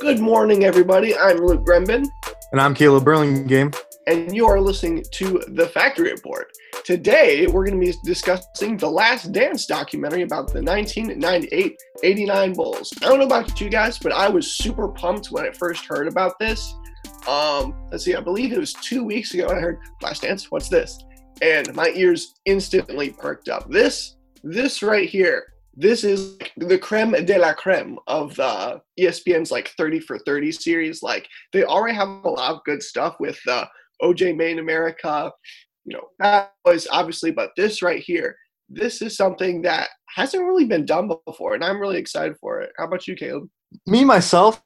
Good morning, everybody. I'm Luke Grembin, And I'm Caleb Burlingame. and you are listening to The Factory Report. Today, we're going to be discussing the Last Dance documentary about the 1998 89 Bulls. I don't know about you guys, but I was super pumped when I first heard about this. Um, let's see, I believe it was two weeks ago, I heard Last Dance, what's this? And my ears instantly perked up. This, this right here, this is the creme de la creme of E ESPN's like 30 for 30 series. Like they already have a lot of good stuff with uh, OJ Main America, you know, that was obviously, but this right here, this is something that hasn't really been done before, and I'm really excited for it. How about you, Caleb? Me myself,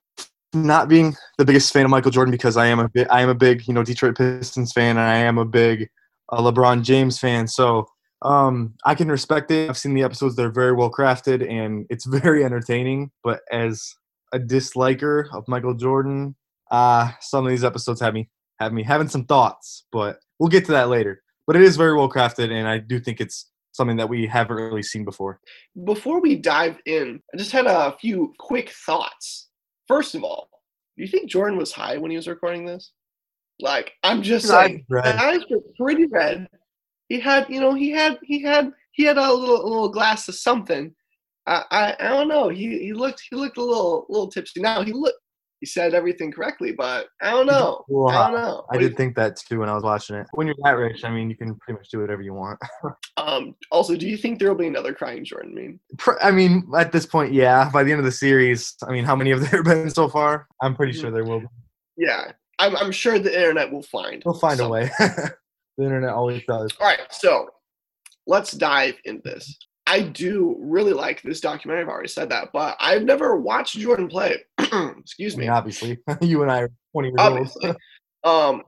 not being the biggest fan of Michael Jordan because I am a big, I am a big, you know, Detroit Pistons fan, and I am a big uh, LeBron James fan. So um, I can respect it. I've seen the episodes; they're very well crafted, and it's very entertaining. But as a disliker of Michael Jordan, uh, some of these episodes have me have me having some thoughts. But we'll get to that later. But it is very well crafted, and I do think it's something that we haven't really seen before. Before we dive in, I just had a few quick thoughts. First of all, do you think Jordan was high when he was recording this? Like, I'm just His eyes saying, red. the eyes were pretty red. He had, you know, he had, he had, he had a little, a little glass of something. I, I, I don't know. He, he looked, he looked a little, little tipsy. Now he looked, he said everything correctly, but I don't know. Well, I don't know. I did think that too when I was watching it. When you're that rich, I mean, you can pretty much do whatever you want. Um. Also, do you think there will be another crying Jordan meme? I mean, at this point, yeah. By the end of the series, I mean, how many have there been so far? I'm pretty sure there will. Be. Yeah, I'm, I'm sure the internet will find. We'll find a way. the internet always does. All right, so let's dive into this. I do really like this documentary. I've already said that, but I've never watched Jordan play. Excuse I me. mean, obviously, you and I are 20 years Obviously. old. Um,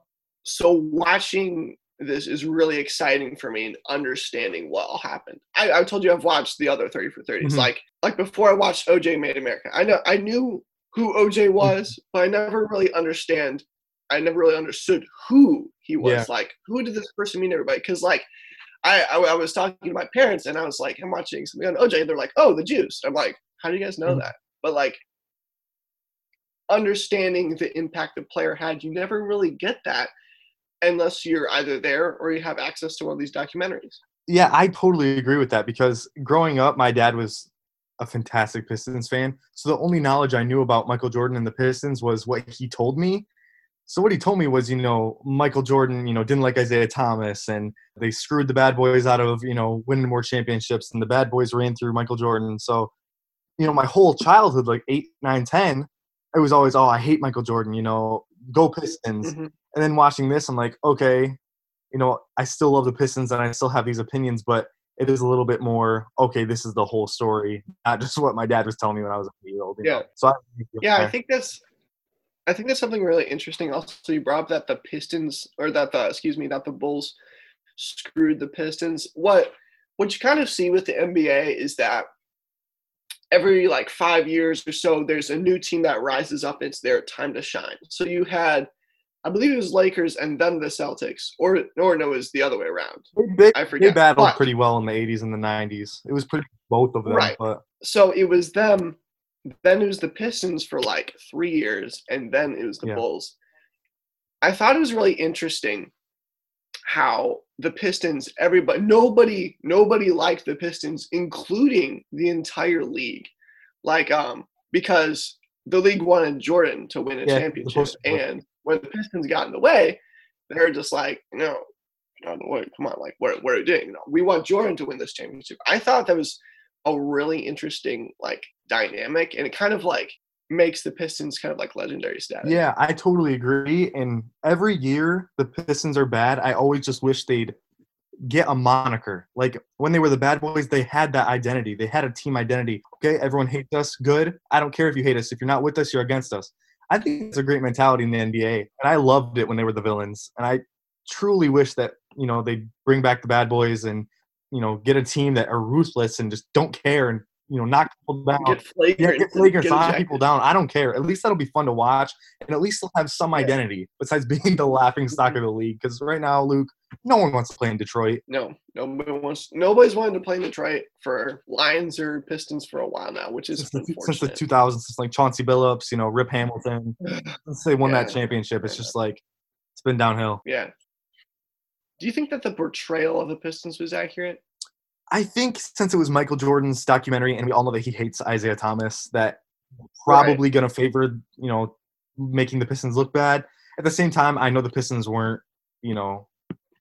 so watching this is really exciting for me and understanding what all happened. I, I told you I've watched the other 30 for 30s. Mhm. Like like before I watched OJ Made America. I know I knew who OJ was, but I never really understand I never really understood who he was. Yeah. Like who did this person mean to everybody? Because like I, I I was talking to my parents and I was like, I'm watching something on OJ, they're like, oh, the Juice. I'm like, how do you guys know Mhm. that? But like understanding the impact the player had, you never really get that unless you're either there or you have access to one of these documentaries. Yeah, I totally agree with that because growing up, my dad was a fantastic Pistons fan. So the only knowledge I knew about Michael Jordan and the Pistons was what he told me. So what he told me was, you know, Michael Jordan, you know, didn't like Isiah Thomas and they screwed the bad boys out of, you know, winning more championships and the bad boys ran through Michael Jordan. So, you know, my whole childhood, like eight, nine, ten, it was always, oh, I hate Michael Jordan, you know, go Pistons. Mhm. And then watching this, I'm like, okay, you know, I still love the Pistons and I still have these opinions, but it is a little bit more, okay, this is the whole story, not just what my dad was telling me when I was a year old. you know? Yeah. So I, Yeah, I think that's I think that's something really interesting. Also, you brought up that the Pistons or that the excuse me, that the Bulls screwed the Pistons. What what you kind of see with the NBA is that every like five years or so, there's a new team that rises up. It's their time to shine. So you had, I believe it was Lakers and then the Celtics, or or no, it was the other way around. they, I they battled But- pretty well in the 80s and the 90s. It was pretty both of them, Right. but so it was them then it was the pistons for like three years and then it was the Yeah. bulls i thought it was really interesting how the pistons everybody nobody nobody liked the pistons including the entire league like um because the league wanted jordan to win a Yeah, championship and when the pistons got in the way they're just like no no, no, come on, like what, what are you doing? Know, we want Jordan to win this championship. I thought that was a really interesting like dynamic, and it kind of like makes the Pistons kind of like legendary status. yeah, I totally agree. And every year the Pistons are bad. I always just wish they'd get a moniker. Like when they were the bad boys, they had that identity. They had a team identity. Okay, everyone hates us. Good. I don't care if you hate us. If you're not with us, you're against us. I think it's a great mentality in the NBA, and I loved it when they were the villains. And I truly wish that you know they bring back the bad boys and you know get a team that are ruthless and just don't care and you know, knock people down. Get flagrant. Yeah, get flagrant, knock people down. I don't care. At least that'll be fun to watch, and at least they'll have some Yeah. identity besides being the laughing stock of mm-hmm. the league. Because right now, Luke, no one wants to play in Detroit. No, nobody wants. Nobody's wanted to play in Detroit for Lions or Pistons for a while now, which is Since the, since the 2000s, since like Chauncey Billups, you know, Rip Hamilton, since they won that championship, it's Yeah. just like it's been downhill. yeah. Do you think that the portrayal of the Pistons was accurate? I think since it was Michael Jordan's documentary, and we all know that he hates Isiah Thomas, that probably going to favor you know making the Pistons look bad. At the same time, I know the Pistons weren't you know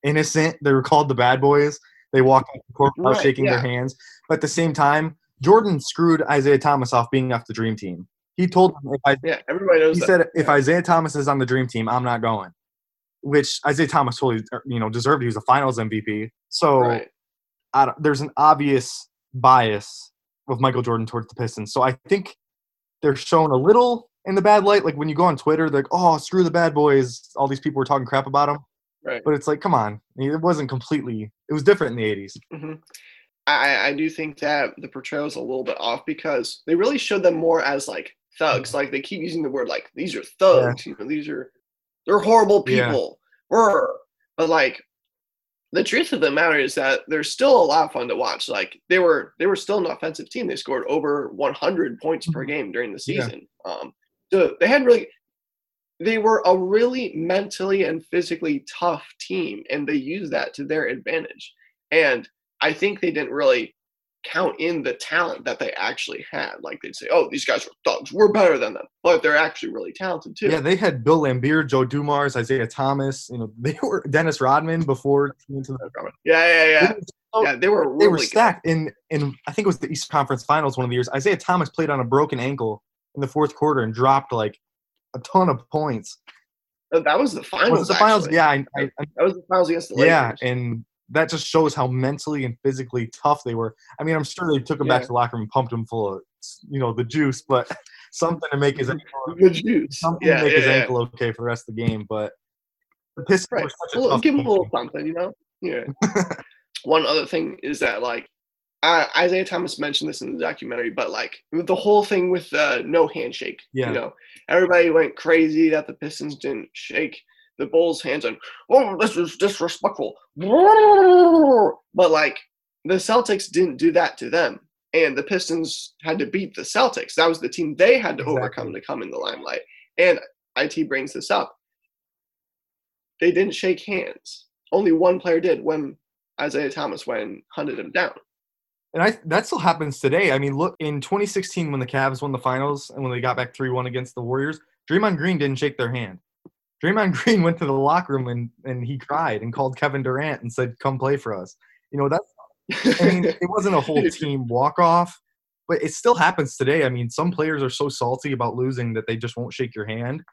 innocent. They were called the bad boys. They walked the court without Right, shaking their hands. But at the same time, Jordan screwed Isiah Thomas off being off the Dream Team. He told him if I, Yeah, everybody knows he that. said if Yeah. Isiah Thomas is on the Dream Team, I'm not going. Which Isiah Thomas totally er, you know deserved. He was a Finals MVP. So right. I don't, there's an obvious bias with Michael Jordan towards the Pistons. So I think they're shown a little in the bad light. Like when you go on Twitter, they're like, "Oh, screw the bad boys." All these people were talking crap about them, Right. but it's like, come on, it wasn't completely. It was different in the '80s. hmm I, I do think that the portrayal is a little bit off because they really showed them more as like thugs. Like they keep using the word like these are thugs. You know, these are they're horrible Yeah. people. Brr. But like the truth of the matter is that they're still a lot of fun to watch. Like they were they were still an offensive team. They scored over 100 points per game during the Yeah. season. Um, so they had really they were a really mentally and physically tough team, and they used that to their advantage. And I think they didn't really count in the talent that they actually had. Like they'd say, "Oh, these guys are thugs. We're better than them," but they're actually really talented too. Yeah, they had Bill Laimbeer, Joe Dumars, Isiah Thomas. You know, they were Dennis Rodman before. he went to the- yeah, yeah, yeah. They were so- yeah they were really They were good. stacked in in I think it was the East Conference Finals one of the years. Isiah Thomas played on a broken ankle in the fourth quarter and dropped like a ton of points. Uh, That was the finals. Was the finals? actually. Yeah, I, I- that was the finals against the Lakers. yeah, and that just shows how mentally and physically tough they were. I mean, I'm sure they took him back to the locker room and pumped him full of, you know, the juice, but something to make his ankle, the juice. something Yeah, to make yeah, his yeah. ankle okay for the rest of the game. But the Pistons Right. were such A a tough give him a little something, you know? Yeah. One other thing is that, like, uh, Isiah Thomas mentioned this in the documentary, but like the whole thing with uh, no handshake, Yeah. you know, everybody went crazy that the Pistons didn't shake the Bulls' hands and, oh, this is disrespectful. But like the Celtics didn't do that to them. And the Pistons had to beat the Celtics. That was the team they had to overcome to come in the limelight. And IT brings this up. They didn't shake hands. Only one player did when Isiah Thomas went and hunted him down. And I that still happens today. I mean, look in 2016 when the Cavs won the finals and when they got back 3-1 against the Warriors, Draymond Green didn't shake their hand. Draymond Green went to the locker room and, and he cried and called Kevin Durant and said, "Come play for us." You know, that's I mean, it wasn't a whole team walk off, but it still happens today. I mean, some players are so salty about losing that they just won't shake your hand.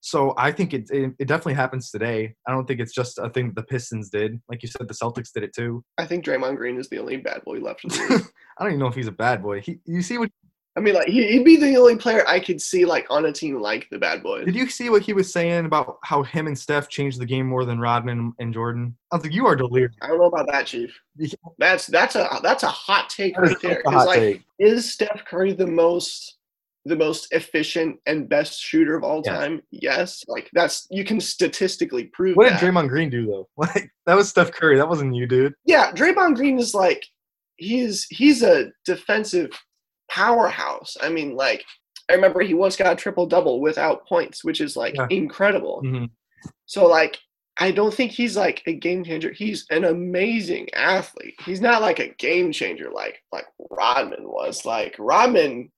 So I think it, it it definitely happens today. I don't think it's just a thing that the Pistons did. Like you said, the Celtics did it too. I think Draymond Green is the only bad boy left. I don't even know if he's a bad boy. He, you see what I mean, like he, he'd be the only player I could see like on a team like the Bad Boys. did you see what he was saying about how him and Steph changed the game more than Rodman and Jordan? I was like, you are delirious. I don't know about that, Chief. That's that's a that's a hot take right there. hot like, take. is Steph Curry the most the most efficient and best shooter of all Yes. time? Yes. Like that's you can statistically prove What did that. Draymond Green do though? Like that was Steph Curry. That wasn't you, dude. yeah, Draymond Green is like he's he's a defensive powerhouse. I mean, like I remember he once got a triple double without points, which is like Yeah. incredible. Mhm. So like I don't think he's like a game changer. He's an amazing athlete. He's not like a game changer like like Rodman was. Like Rodman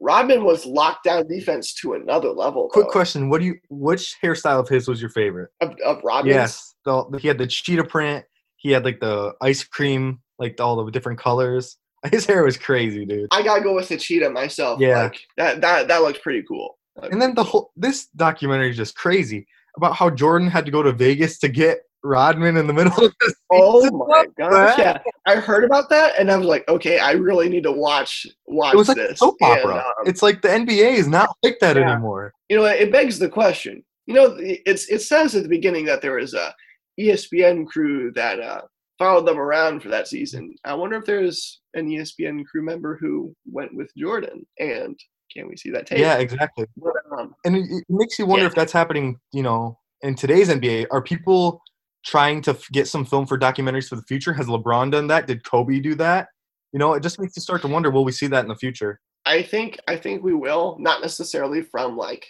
Rodman was locked down defense to another level. Quick though, question: What do you? Which hairstyle of his was your favorite? of, of Rodman's. Yes, the, he had the cheetah print. He had like the ice cream, like all the different colors. His hair was crazy, dude. I gotta go with the cheetah myself. Yeah. Like that that that looks pretty cool. Like, And then the whole this documentary is just crazy about how Jordan had to go to Vegas to get Rodman in the middle of this. Oh my gosh! Yeah, I heard about that, and I was like, okay, I really need to watch watch It was like this. soap And, opera. um, it's like the NBA is not like that Yeah. anymore. you know, it begs the question. You know, it's it says at the beginning that there was a ESPN crew that uh, followed them around for that season. I wonder if there's an ESPN crew member who went with Jordan, and can we see that tape? Yeah, exactly. But, um, And it, it makes you wonder Yeah. if that's happening, you know, in today's NBA. Are people trying to f- get some film for documentaries for the future? Has LeBron done that? Did Kobe do that? You know, it just makes you start to wonder, will we see that in the future? I think I think we will, not necessarily from like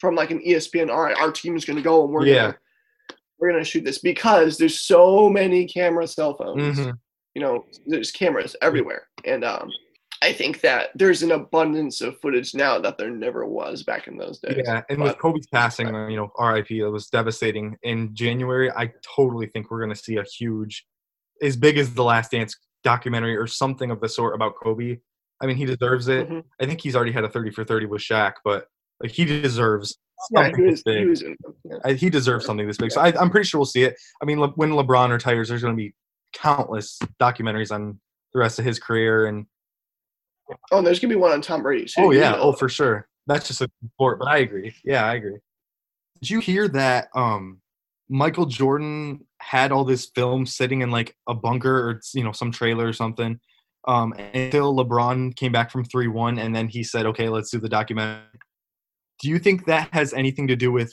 from like an ESPN. All right, our team is going to go and we're Yeah. gonna we're gonna shoot this because there's so many camera cell phones. Mhm. You know, there's cameras everywhere, and um, I think that there's an abundance of footage now that there never was back in those days. Yeah, and But- with Kobe's passing, you know, RIP, it was devastating. In January, I totally think we're going to see a huge, as big as the Last Dance documentary or something of the sort about Kobe. I mean, he deserves it. Mhm. I think he's already had a 30 for 30 with Shaq, but like he deserves Yeah, something he this was, he big. was yeah. He deserves something this big. So I, I'm pretty sure we'll see it. I mean, Le, when LeBron retires, there's going to be countless documentaries on the rest of his career. And Oh, and there's gonna be one on Tom Brady. too, oh yeah, oh for sure. That's just a sport. But I agree. Yeah, I agree. Did you hear that? Um, Michael Jordan had all this film sitting in like a bunker or you know some trailer or something. Um, until LeBron came back from three one, and then he said, "Okay, let's do the documentary." Do you think that has anything to do with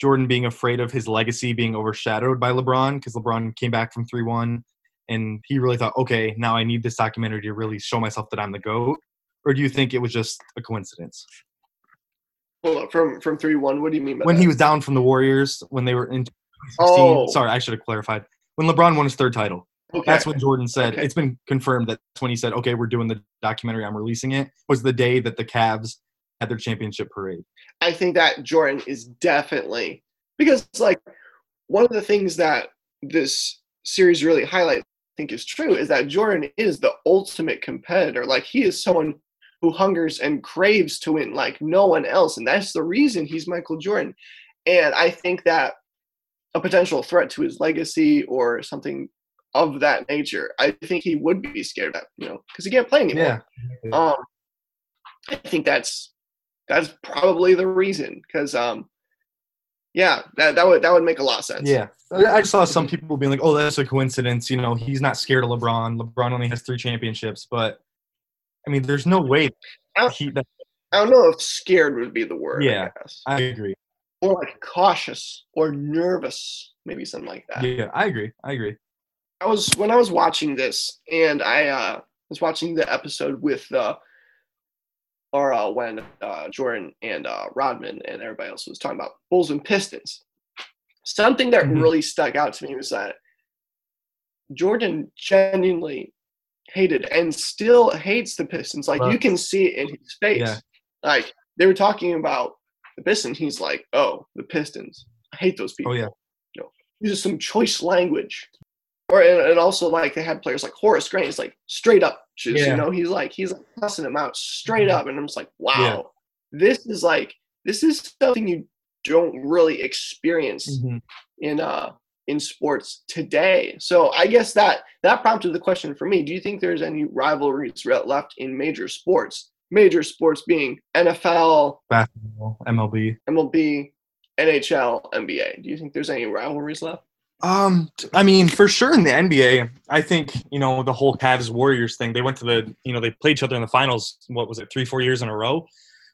Jordan being afraid of his legacy being overshadowed by LeBron because LeBron came back from 3 1 and he really thought, okay, now I need this documentary to really show myself that I'm the GOAT? Or do you think it was just a coincidence? Hold up, from from three one. What do you mean by When that? he was down from the Warriors, when they were in 2016, Oh. sorry, I should have clarified. When LeBron won his third title, okay. that's when Jordan said, Okay. it's been confirmed that that's when he said, okay, we're doing the documentary, I'm releasing it, was the day that the Cavs had their championship parade. I think that Jordan is definitely because like one of the things that this series really highlights, I think is true, is that Jordan is the ultimate competitor. Like he is someone who hungers and craves to win like no one else. And that's the reason he's Michael Jordan. And I think that a potential threat to his legacy or something of that nature, I think he would be scared of that, you know, because he can't play anymore. Yeah. Um, I think that's that's probably the reason because um, yeah, that that would that would make a lot of sense. Yeah. I saw some people being like, oh, that's a coincidence. You know, he's not scared of LeBron. LeBron only has three championships. But, I mean, there's no way I, he. That, I don't know if scared would be the word. Yeah. I guess. I agree. or like cautious or nervous, maybe something like that. Yeah, I agree. I agree. I was when I was watching this, and I uh, was watching the episode with uh, or uh, when uh, Jordan and uh, Rodman and everybody else was talking about Bulls and Pistons. Something that Mhm. really stuck out to me was that Jordan genuinely hated and still hates the Pistons. Like you can see it in his face. Yeah. Like they were talking about the Pistons, he's like, "Oh, the Pistons. I hate those people." Oh, yeah. uses some choice language. Or and, also like they had players like Horace Grant, he's like straight up just, Yeah. you know, he's like he's like cussing him out straight Mhm. up. And I'm just like, wow, this is like this is something you don't really experience Mhm. in uh in sports today. So I guess that that prompted the question for me. Do you think there's any rivalries left in major sports? Major sports being NFL, Basketball, MLB. MLB, NHL, NBA. Do you think there's any rivalries left? Um, I mean, for sure in the NBA, I think you know the whole Cavs Warriors thing. They went to the, you know, they played each other in the finals. What was it, three, four years in a row?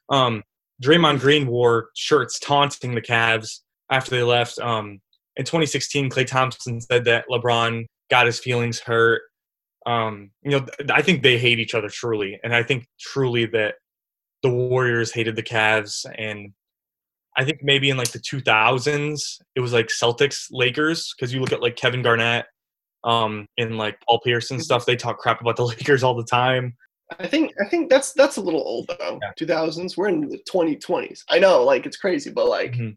Um, Draymond Green wore shirts taunting the Cavs after they left. Um, in 2016, Klay Thompson said that LeBron got his feelings hurt. Um, you know, I think they hate each other truly, and I think truly that the Warriors hated the Cavs, and I think maybe in like the 2000s, it was like Celtics, Lakers, because you look at like Kevin Garnett, um, and like Paul Pierce and stuff. They talk crap about the Lakers all the time. I think I think that's that's a little old though. Yeah. Two thousands. We're in the twenty twenties. I know, like it's crazy, but like Mhm.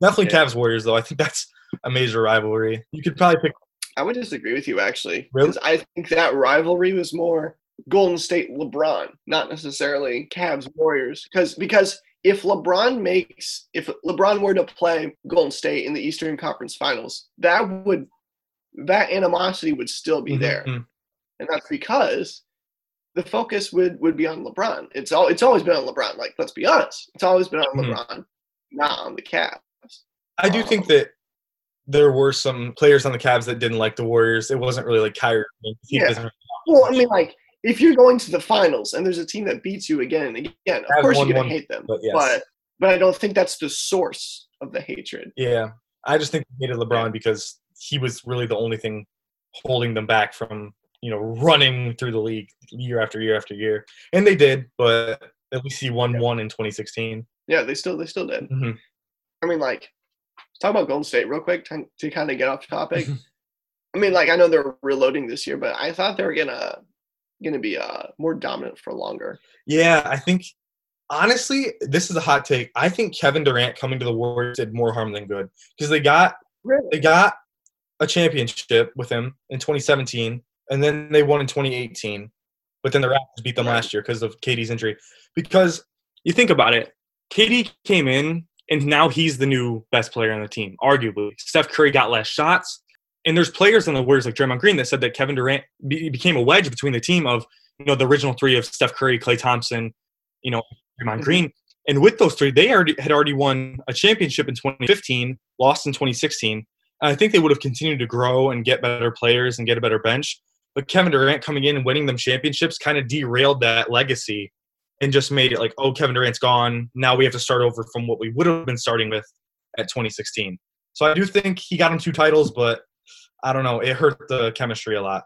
Definitely Yeah. Cavs Warriors though. I think that's a major rivalry. You could probably pick. I would disagree with you actually. Really? I think that rivalry was more Golden State LeBron, not necessarily Cavs Warriors. Because because if LeBron makes if LeBron were to play Golden State in the Eastern Conference Finals, that would that animosity would still be there. Mhm. and that's because the focus would would be on LeBron. It's all it's always been on LeBron. Like let's be honest, it's always been on Mhm. LeBron, not on the Cavs. I do think that there were some players on the Cavs that didn't like the Warriors. It wasn't really like Kyrie. He Yeah. Well, I mean, like if you're going to the finals and there's a team that beats you again and again, of course won you're gonna hate them. but yes. But but I don't think that's the source of the hatred. Yeah, I just think they hated LeBron because he was really the only thing holding them back from you know running through the league year after year after year, and they did. But at least he won Yeah. one in 2016. Yeah, they still they still did. Mhm. I mean, like, talk about Golden State real quick to, to kind of get off topic. Mm-hmm. I mean, like, I know they're reloading this year, but I thought they were gonna gonna be uh more dominant for longer. Yeah, I think honestly, this is a hot take. I think Kevin Durant coming to the Warriors did more harm than good because they got Really? they got a championship with him in 2017, and then they won in 2018. But then the Raptors beat them Right. last year because of KD's injury. Because you think about it, Katie came in, and now he's the new best player on the team, arguably. Steph Curry got less shots, and there's players on the Warriors like Draymond Green that said that Kevin Durant be, became a wedge between the team of you know the original three of Steph Curry, Klay Thompson, you know Draymond Mhm. Green. And with those three, they already had already won a championship in 2015, lost in 2016. And I think they would have continued to grow and get better players and get a better bench. But Kevin Durant coming in and winning them championships kind of derailed that legacy and just made it like, oh, Kevin Durant's gone. Now we have to start over from what we would have been starting with at 2016. So I do think he got him two titles, but I don't know. It hurt the chemistry a lot.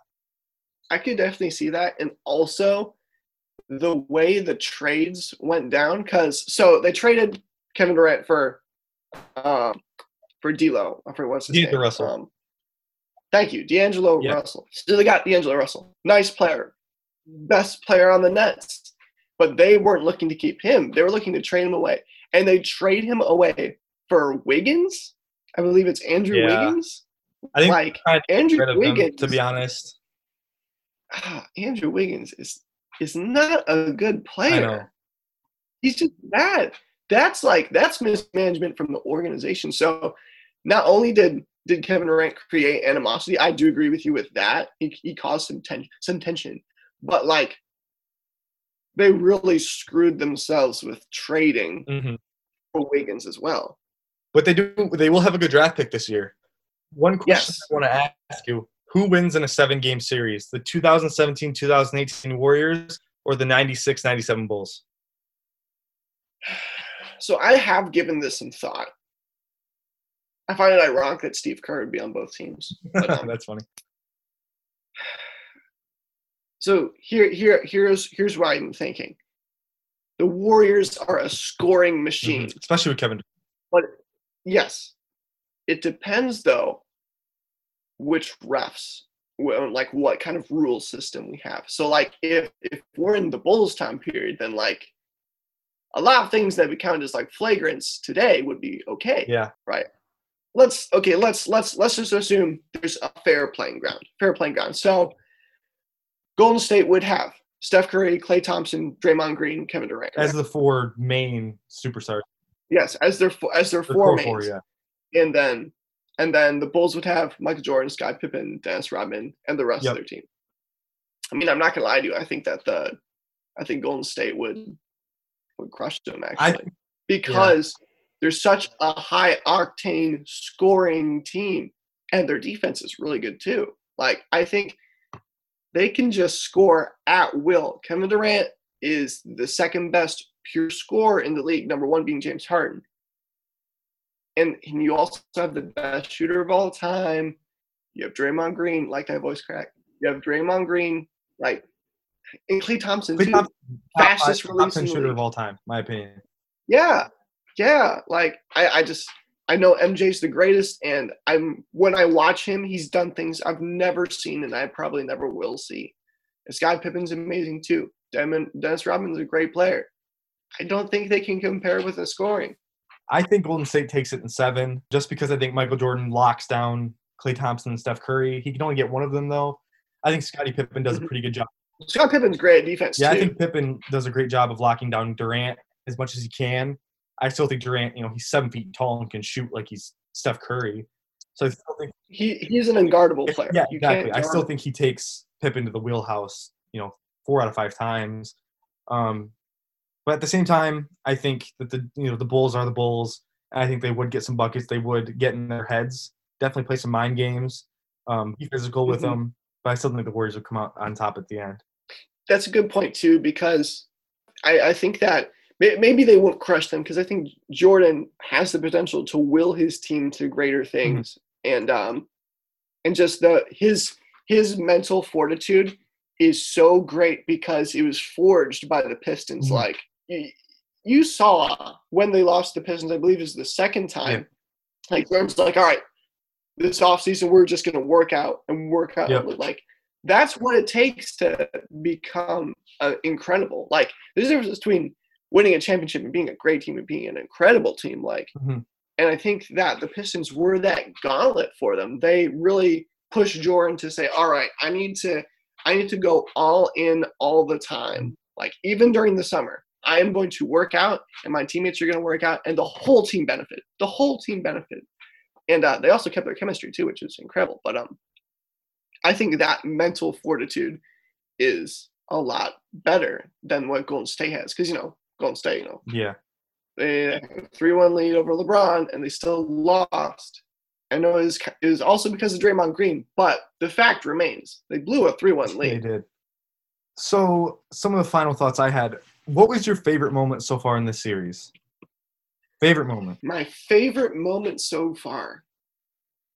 I could definitely see that, and also the way the trades went down. Because so they traded Kevin Durant for um for D'Lo. I forget what's his D'Angelo name. Russell. Um, thank you, D'Angelo Yeah. Russell. So they got D'Angelo Russell, nice player, best player on the Nets. But they weren't looking to keep him. They were looking to trade him away, and they trade him away for Wiggins. I believe it's Andrew Yeah. Wiggins. I think like Andrew rid of him, Wiggins, to be honest. ah, Andrew Wiggins is is not a good know. player. He's just bad. That's like that's mismanagement from the organization. So not only did did Kevin Durant create animosity, I do agree with you with that. He, he caused some ten, some tension, but like they really screwed themselves with trading hmm for Wiggins as well. But they do. They will have a good draft pick this year. One question Yes. I want to ask you: Who wins in a seven-game series? The 2017-2018 Warriors or the 96-97 Bulls? So I have given this some thought. I find it ironic that Steve Kerr would be on both teams. But, um, That's funny. So here, here, here's here's what I'm thinking. The Warriors are a scoring machine. Mhm. Especially with Kevin. But yes, it depends though, which refs, like what kind of rule system we have. So like if if we're in the Bulls time period, then like a lot of things that we count as like flagrants today would be okay. Yeah. Right. Let's okay let's let's let's just assume there's a fair playing ground fair playing ground so golden state would have steph curry klay thompson draymond green kevin durant As the four main superstars. yes as their as their The four four, yeah. And then and then the bulls would have michael jordan scottie pippen dennis rodman and the rest Yep. of their team i mean i'm not gonna lie to you i think that the i think golden state would would crush them actually I actually because they're such a high octane scoring team and their defense is really good too. Like I think they can just score at will. Kevin Durant is the second best pure scorer in the league, number one being James Harden. And, and you also have the best shooter of all time. You have Draymond Green, like that voice crack. You have Draymond Green, like and Klay Thompson too. Thompson, top Fastest five- release top 10 in the shooter of all time, my opinion. Yeah, yeah. Like I, I just I know MJ's the greatest, and I'm when I watch him, he's done things I've never seen, and I probably never will see. And Scott Pippen's amazing too. Demon, Dennis Rodman's a great player. I don't think they can compare with the scoring. I think Golden State takes it in seven, just because I think Michael Jordan locks down Klay Thompson and Steph Curry. He can only get one of them though. I think Scottie Pippen does a Mhm. pretty good job. Scott Pippen's great at defense Yeah, too. I think Pippen does a great job of locking down Durant as much as he can. I still think Durant, you know, he's seven feet tall and can shoot like he's Steph Curry. So I still think, he he's an unguardable player. yeah, You exactly. I still think he takes Pippen to the wheelhouse, you know, four out of five times. Um, but at the same time, I think that the you know the Bulls are the Bulls. And I think they would get some buckets. They would get in their heads. definitely play some mind games, um, be physical with Mhm. them. But I still think the Warriors will come out on top at the end. That's a good point too, because I, I think that may- maybe they won't crush them because I think Jordan has the potential to will his team to greater things, and um, and just the his his mental fortitude is so great because it was forged by the Pistons. Mhm. Like you, saw when they lost the Pistons, I believe was the second time. Like Jordan's like, all right, this offseason we're just gonna work out and work out. Like that's what it takes to become uh, incredible. Like there's a difference between winning a championship and being a great team and being an incredible team. Like, Mhm. and I think that the Pistons were that gauntlet for them. They really pushed Jordan to say, "All right, I need to, I need to go all in all the time. Like even during the summer, I am going to work out, and my teammates are going to work out, and the whole team benefit. The whole team benefit." And uh, they also kept their chemistry too, which is incredible. But um, I think that mental fortitude is a lot better than what Golden State has. Because you know, Golden State, you know, Yeah. they three-one lead over LeBron, and they still lost. I know it was, it was also because of Draymond Green, but the fact remains they blew a three-one lead. They did. So, some of the final thoughts I had. What was your favorite moment so far in this series? Favorite moment? My favorite moment so far,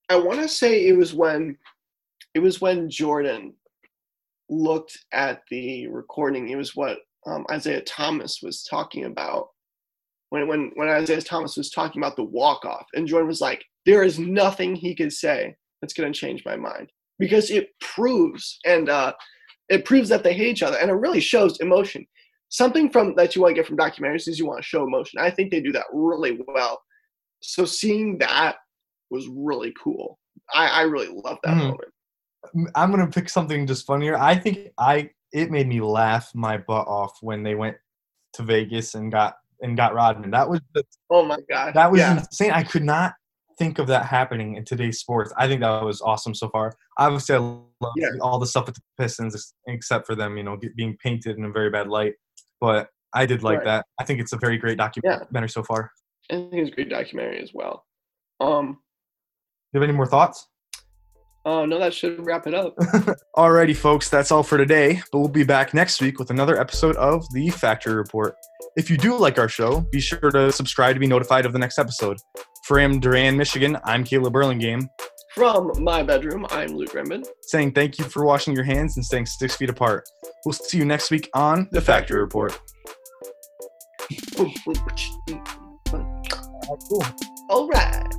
I want to say it was when, it was when Jordan looked at the recording. It was what um, Isiah Thomas was talking about when when when Isiah Thomas was talking about the walk off, and Jordan was like, "There is nothing he could say that's going to change my mind because it proves and uh, it proves that they hate each other, and it really shows emotion. Something from that you want to get from documentaries is you want to show emotion. I think they do that really well. So seeing that was really cool. I, I really love that Mhm. moment. I'm gonna pick something just funnier. I think I it made me laugh my butt off when they went to Vegas and got and got Rodman. That was just, Oh my god, that was yeah. insane. I could not think of that happening in today's sports. I think that was awesome so far. Obviously, I love Yeah. all the stuff with the Pistons, except for them, you know, get, being painted in a very bad light. But I did like Right. that. I think it's a very great documentary so far. I think it's a great documentary as well. Um, Do you have any more thoughts? oh no, that should wrap it up. Alrighty, folks, that's all for today. But we'll be back next week with another episode of the Factory Report. If you do like our show, be sure to subscribe to be notified of the next episode. From Durand, Michigan, I'm Caleb Burlingame, From my bedroom, I'm Luke Rembin. saying thank you for washing your hands and staying six feet apart. We'll see you next week on the Factory Report. All right.